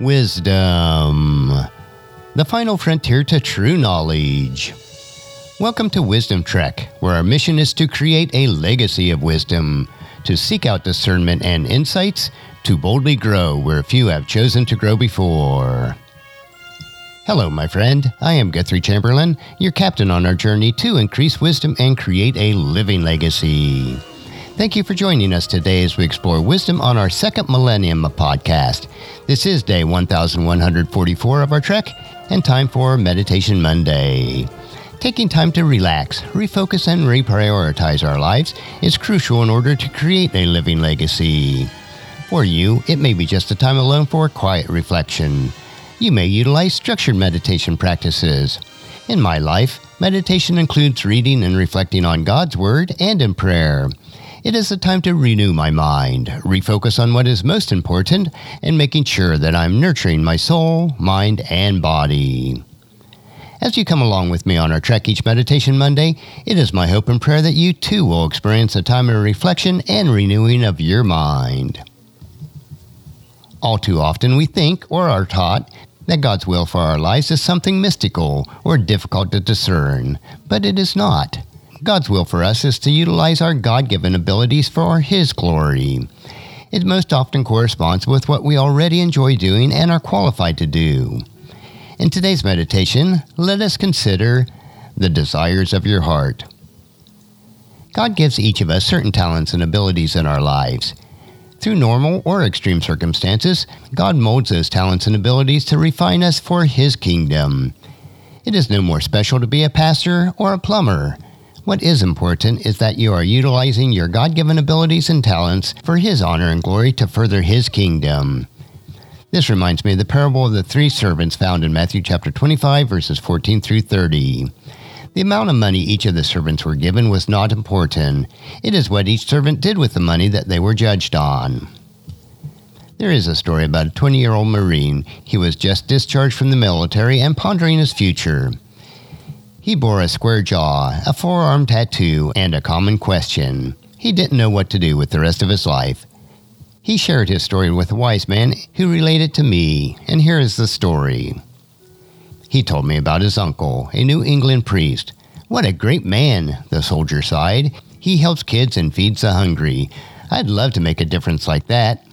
Wisdom, the final frontier to true knowledge. Welcome to Wisdom Trek, where our mission is to create a legacy of wisdom, to seek out discernment and insights, to boldly grow where few have chosen to grow before. Hello, my friend. I am Guthrie Chamberlain, your captain on our journey to increase wisdom and create a living legacy. Thank you for joining us today as we explore wisdom on our second millennium podcast. This is day 1144 of our trek and time for Meditation Monday. Taking time to relax, refocus, and reprioritize our lives is crucial in order to create a living legacy. For you, it may be just a time alone for quiet reflection. You may utilize structured meditation practices. In my life, meditation includes reading and reflecting on God's Word and in prayer. It is a time to renew my mind, refocus on what is most important, and making sure that I'm nurturing my soul, mind, and body. As you come along with me on our trek each Meditation Monday, it is my hope and prayer that you too will experience a time of reflection and renewing of your mind. All too often, we think or are taught that God's will for our lives is something mystical or difficult to discern, but it is not. God's will for us is to utilize our God given abilities for His glory. It most often corresponds with what we already enjoy doing and are qualified to do. In today's meditation, let us consider the desires of your heart. God gives each of us certain talents and abilities in our lives. Through normal or extreme circumstances, God molds those talents and abilities to refine us for His kingdom. It is no more special to be a pastor or a plumber what is important is that you are utilizing your God given abilities and talents for His honor and glory to further His kingdom. This reminds me of the parable of the three servants found in Matthew chapter 25, verses 14 through 30. The amount of money each of the servants were given was not important. It is what each servant did with the money that they were judged on. There is a story about a 20 year old Marine. He was just discharged from the military and pondering his future. He bore a square jaw, a forearm tattoo, and a common question. He didn't know what to do with the rest of his life. He shared his story with a wise man who related to me, and here is the story. He told me about his uncle, a New England priest. What a great man, the soldier sighed. He helps kids and feeds the hungry. I'd love to make a difference like that.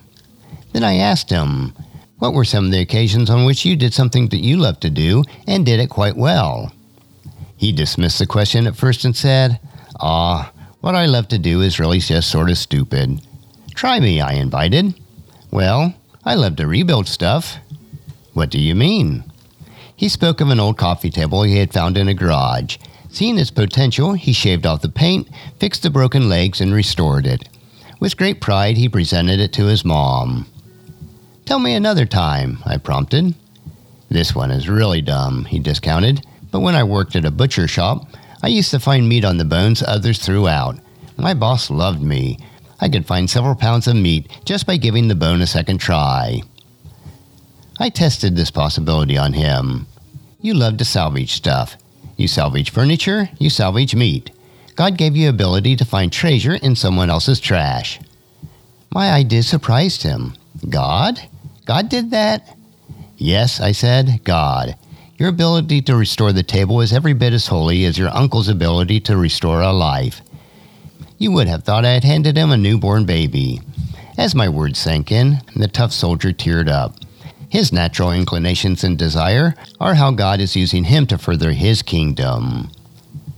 Then I asked him, What were some of the occasions on which you did something that you loved to do and did it quite well? He dismissed the question at first and said, Ah, what I love to do is really just sort of stupid. Try me, I invited. Well, I love to rebuild stuff. What do you mean? He spoke of an old coffee table he had found in a garage. Seeing its potential, he shaved off the paint, fixed the broken legs, and restored it. With great pride, he presented it to his mom. Tell me another time, I prompted. This one is really dumb, he discounted. But when I worked at a butcher shop, I used to find meat on the bones others threw out. My boss loved me. I could find several pounds of meat just by giving the bone a second try. I tested this possibility on him. You love to salvage stuff. You salvage furniture, you salvage meat. God gave you ability to find treasure in someone else's trash. My idea surprised him. God? God did that? Yes, I said, God. Your ability to restore the table is every bit as holy as your uncle's ability to restore a life. You would have thought I had handed him a newborn baby. As my words sank in, the tough soldier teared up. His natural inclinations and desire are how God is using him to further his kingdom.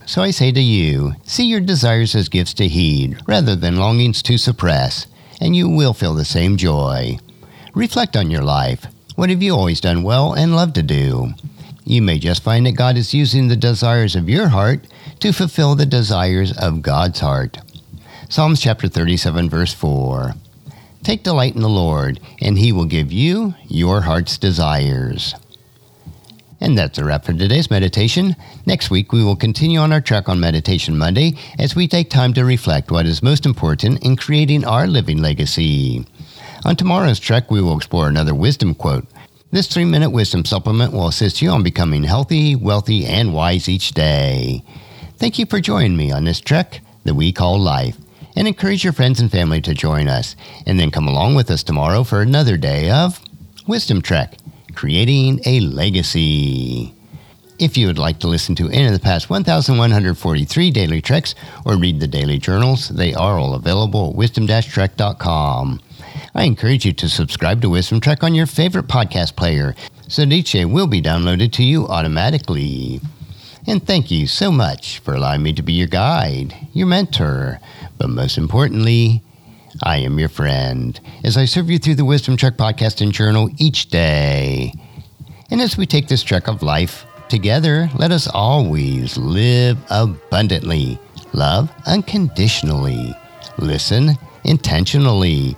So I say to you, see your desires as gifts to heed, rather than longings to suppress, and you will feel the same joy. Reflect on your life. What have you always done well and loved to do? You may just find that God is using the desires of your heart to fulfill the desires of God's heart. Psalms chapter 37, verse 4. Take delight in the Lord, and he will give you your heart's desires. And that's a wrap for today's meditation. Next week, we will continue on our trek on Meditation Monday as we take time to reflect what is most important in creating our living legacy. On tomorrow's trek, we will explore another wisdom quote this three minute wisdom supplement will assist you on becoming healthy, wealthy, and wise each day. Thank you for joining me on this trek that we call life, and encourage your friends and family to join us, and then come along with us tomorrow for another day of Wisdom Trek, creating a legacy. If you would like to listen to any of the past 1,143 daily treks or read the daily journals, they are all available at wisdom-trek.com. I encourage you to subscribe to Wisdom Trek on your favorite podcast player so each will be downloaded to you automatically. And thank you so much for allowing me to be your guide, your mentor, but most importantly, I am your friend as I serve you through the Wisdom Trek podcast and journal each day. And as we take this trek of life together, let us always live abundantly, love unconditionally, listen intentionally,